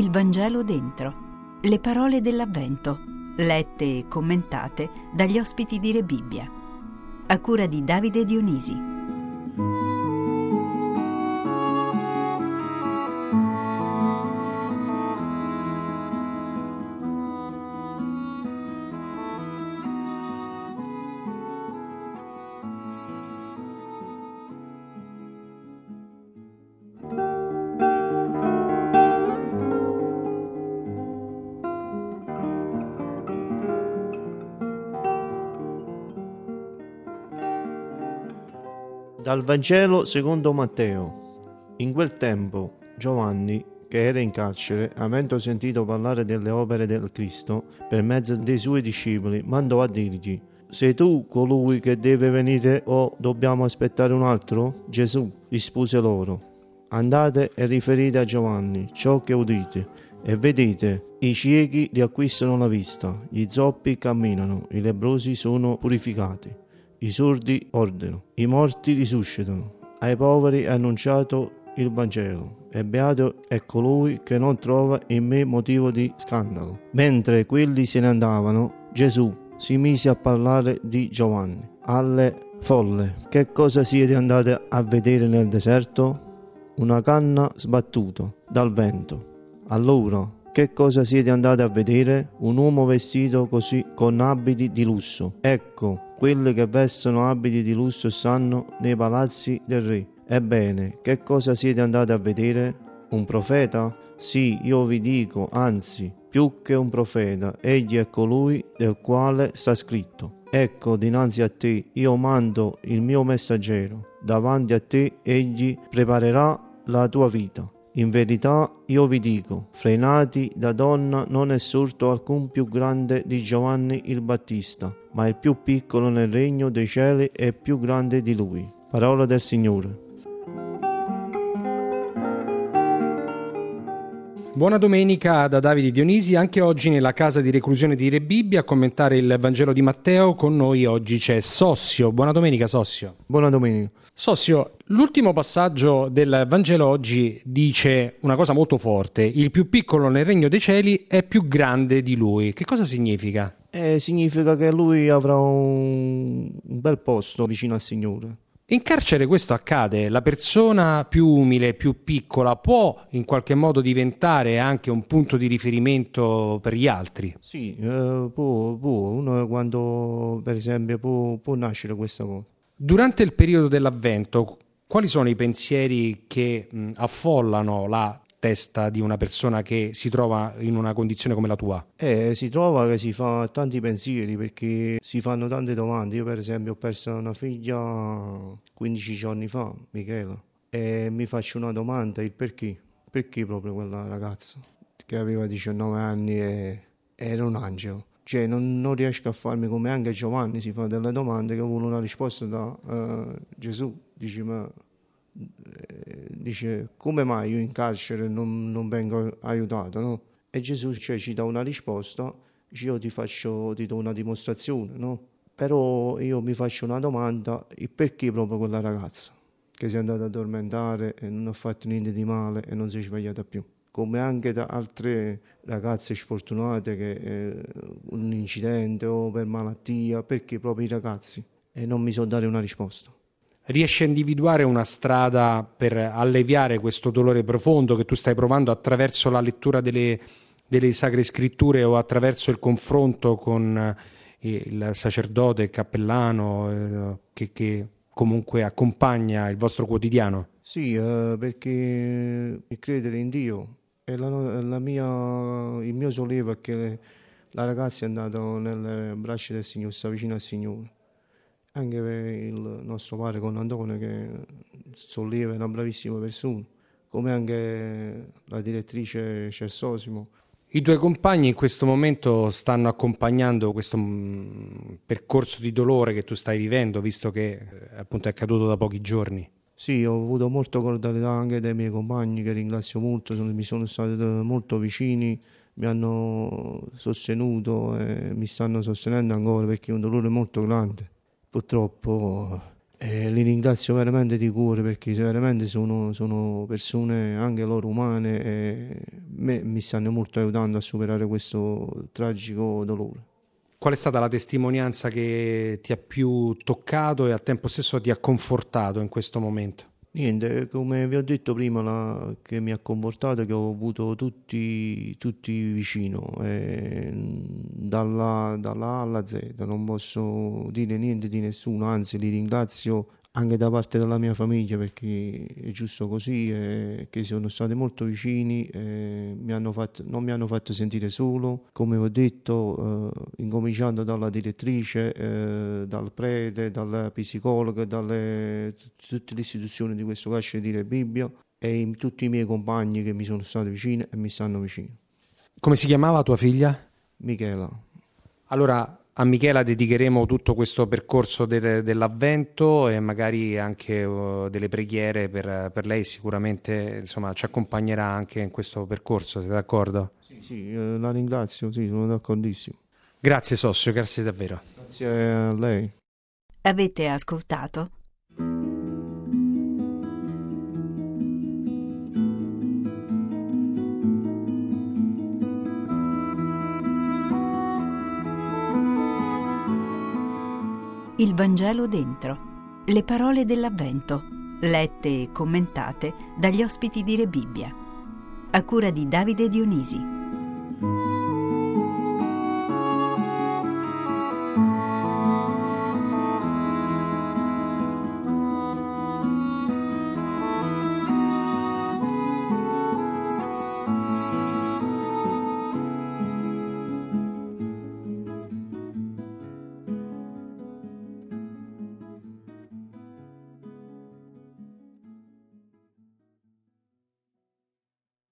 Il Vangelo dentro. Le parole dell'Avvento, lette e commentate dagli ospiti di Re Bibbia. A cura di Davide Dionisi. Dal Vangelo secondo Matteo. In quel tempo Giovanni, che era in carcere, avendo sentito parlare delle opere del Cristo per mezzo dei suoi discepoli, mandò a dirgli: Sei tu colui che deve venire o dobbiamo aspettare un altro? Gesù rispose loro: Andate e riferite a Giovanni ciò che udite e vedete, i ciechi riacquistano la vista, gli zoppi camminano, i lebrosi sono purificati i sordi ordino, i morti risuscitano, ai poveri è annunciato il Vangelo, e beato è colui che non trova in me motivo di scandalo. Mentre quelli se ne andavano, Gesù si mise a parlare di Giovanni alle folle. Che cosa siete andate a vedere nel deserto? Una canna sbattuta dal vento. Allora, che cosa siete andate a vedere? Un uomo vestito così con abiti di lusso. Ecco, quelli che vestono abiti di lusso stanno nei palazzi del re. Ebbene, che cosa siete andati a vedere? Un profeta? Sì, io vi dico, anzi, più che un profeta, egli è colui del quale sta scritto. Ecco, dinanzi a te io mando il mio messaggero, davanti a te egli preparerà la tua vita. In verità io vi dico, frenati da donna non è sorto alcun più grande di Giovanni il Battista, ma il più piccolo nel regno dei cieli è più grande di lui. Parola del Signore. Buona domenica da Davide Dionisi, anche oggi nella casa di reclusione di Re Bibbia a commentare il Vangelo di Matteo, con noi oggi c'è Sossio. Buona domenica Sossio. Buona domenica. Sossio, l'ultimo passaggio del Vangelo oggi dice una cosa molto forte, il più piccolo nel regno dei cieli è più grande di lui. Che cosa significa? Eh, significa che lui avrà un bel posto vicino al Signore. In carcere questo accade, la persona più umile, più piccola può in qualche modo diventare anche un punto di riferimento per gli altri. Sì, eh, può, può, uno quando per esempio può, può nascere questa cosa. Durante il periodo dell'avvento, quali sono i pensieri che mh, affollano la testa di una persona che si trova in una condizione come la tua? Eh, si trova che si fa tanti pensieri perché si fanno tante domande. Io per esempio ho perso una figlia 15 giorni fa, Michela, e mi faccio una domanda, il perché? Perché proprio quella ragazza che aveva 19 anni e era un angelo? Cioè non, non, riesco a farmi come anche Giovanni si fa delle domande che vuole una risposta da uh, Gesù. Dice ma dice come mai io in carcere non, non vengo aiutato no? e Gesù cioè, ci dà una risposta dice io ti faccio ti do una dimostrazione no? però io mi faccio una domanda il perché proprio quella ragazza che si è andata ad addormentare e non ha fatto niente di male e non si è svegliata più come anche da altre ragazze sfortunate che eh, un incidente o per malattia perché proprio i ragazzi e non mi so dare una risposta riesci a individuare una strada per alleviare questo dolore profondo che tu stai provando attraverso la lettura delle, delle sacre scritture o attraverso il confronto con eh, il sacerdote, il cappellano eh, che, che, comunque accompagna il vostro quotidiano? Sì, eh, perché credere in Dio è la, la mia, il mio sollievo è che la ragazza è andata nelle braccia del Signore, sta vicino al Signore anche per il nostro padre con Antone che solleva, è una bravissima persona, come anche la direttrice Cessosimo. I tuoi compagni in questo momento stanno accompagnando questo mm, percorso di dolore che tu stai vivendo, visto che eh, appunto è accaduto da pochi giorni. Sì, ho avuto molta cordialità anche dai miei compagni che ringrazio molto, sono, mi sono stati molto vicini, mi hanno sostenuto e mi stanno sostenendo ancora perché è un dolore molto grande purtroppo E li ringrazio veramente di cuore perché veramente sono, sono persone anche loro umane e me, mi stanno molto aiutando a superare questo tragico dolore. Qual è stata la testimonianza che ti ha più toccato e al tempo stesso ti ha confortato in questo momento? Niente, come vi ho detto prima, la, che mi ha confortato che ho avuto tutti, tutti vicino, eh, dalla, dalla A alla Z, non posso dire niente di nessuno, anzi li ringrazio anche da parte della mia famiglia perché è giusto così, eh, che sono stati molto vicini, eh, mi fatto, non mi hanno fatto sentire solo, come ho detto, eh, incominciando dalla direttrice, eh, dal prete, dalla psicologa, dalle tutte le istituzioni di questo carcere di Bibbia e tutti i miei compagni che mi sono stati vicini e mi stanno vicini. Come si chiamava tua figlia? Michela. Allora, a Michela dedicheremo tutto questo percorso de- dell'avvento e magari anche uh, delle preghiere per, per, lei, sicuramente insomma, ci accompagnerà anche in questo percorso, sei d'accordo? Sì, sì, eh, la ringrazio, sì, sono d'accordissimo. Grazie Sossio, grazie davvero. Grazie a lei. Avete ascoltato? Il Vangelo dentro. Le parole dell'Avvento, lette e commentate dagli ospiti di Re Bibbia. A cura di Davide Dionisi.